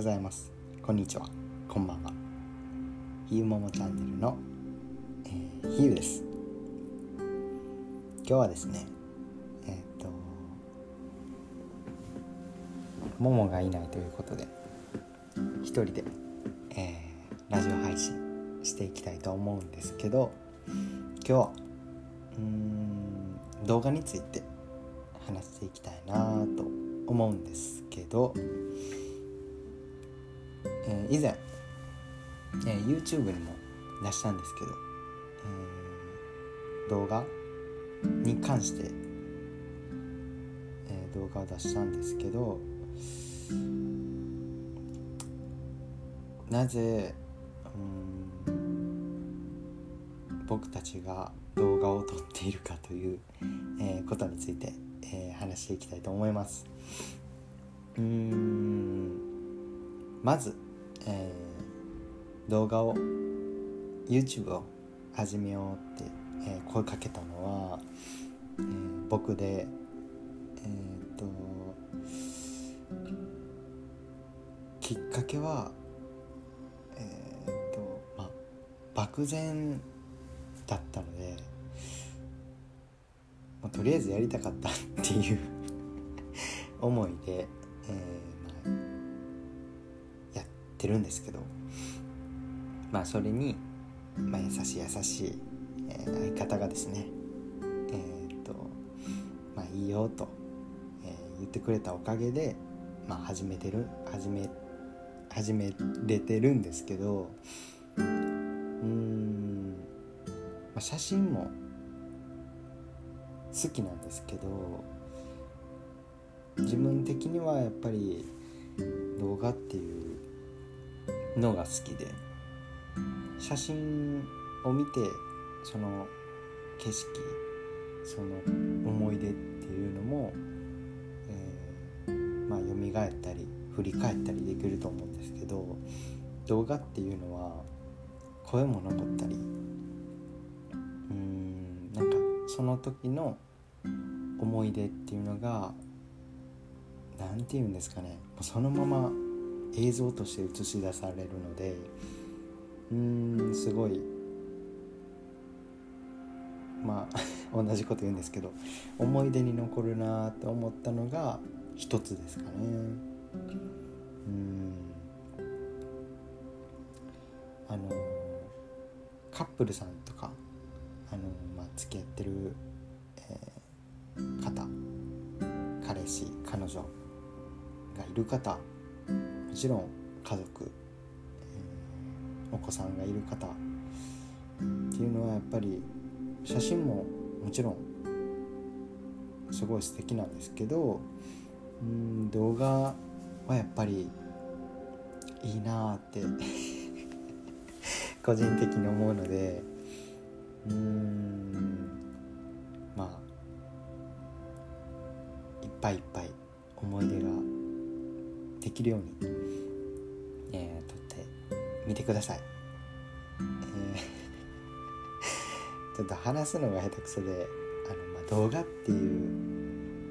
ございます。こんにちは。こんばんは。ひゆももチャンネルの、えー、ひゆです。今日はですねえっ、とももがいないということで一人で、えー、ラジオ配信していきたいと思うんですけど今日はうん動画について話していきたいなと思うんですけど、えー、以前、えー、YouTube にも出したんですけど、えー、動画に関して、えー、動画を出したんですけどなぜうん僕たちが動画を撮っているかという、えー、ことについて、えー、話していきたいと思います。うーんまず、えー、動画を YouTube を始めようって、えー、声かけたのは、えー、僕でえっときっかけはえっとまあ漠然だったので、まあ、とりあえずやりたかったっていう思いで、えー、ってるんですけどまあそれに、まあ、優しい優しい、えー、相方がですねえー、っとまあいいよと、えー、言ってくれたおかげで、まあ、始めてる始め始めれてるんですけどうんまあ、写真も好きなんですけど自分的にはやっぱり動画っていうのが好きで。写真を見てその景色その思い出っていうのも、えー、まあ蘇ったり振り返ったりできると思うんですけど動画っていうのは声も残ったりうんなんかその時の思い出っていうのが何て言うんですかね。そのまま映像として映し出されるのでうんすごい。まあ 同じこと言うんですけど思い出に残るなって思ったのが一つですかね。うん。あのカップルさんとかあの、まあ、付き合ってる、えー、方彼氏彼女がいる方もちろん家族、えー、お子さんがいる方っていうのはやっぱり写真ももちろんすごい素敵なんですけどうん動画はやっぱりいいなって 個人的に思うのでうんまあいっぱいいっぱい思い出ができるように、みてください、えー、ちょっと話すのが下手くそであの、まあ、動画っていう、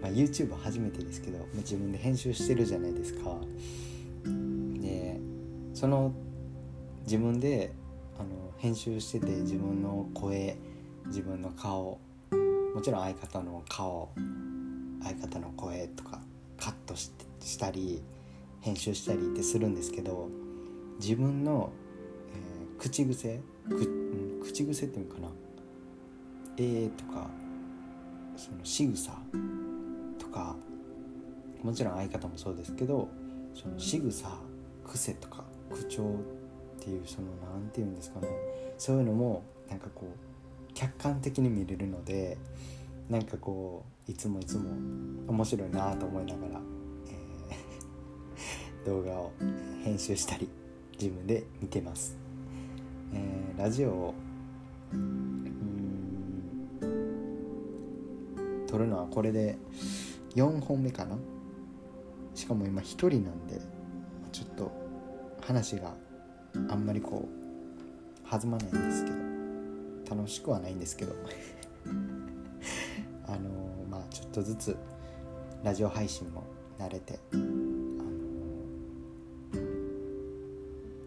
まあ、YouTube 初めてですけど、まあ、自分で編集してるじゃないですか。でその自分であの編集してて自分の声自分の顔もちろん相方の顔相方の声とかカットしたり編集したりってするんですけど自分の、えー、口癖く、うん、口癖っていうのかな「えー」とかその仕草とかもちろん相方もそうですけどその仕草癖とか口調っていうその何て言うんですかね。そういうのもなんかこう客観的に見れるのでなんかこういつもいつも面白いなと思いながら、えー、動画を編集したり自分で見てます、えー、ラジオを撮るのはこれで4本目かな。しかも今1人なんでちょっと話があんまりこう弾まないんですけど楽しくはないんですけど。あのー、まあちょっとずつラジオ配信も慣れて、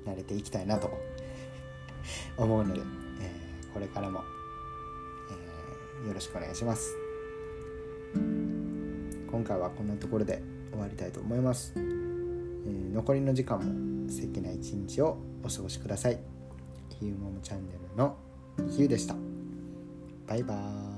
慣れていきたいなと思うので、えー、これからも、えー、よろしくお願いします。今回はこんなところで終わりたいと思います、えー、残りの時間も素敵な一日をお過ごしください。ひゆももチャンネルのひゆでした。バイバーイ。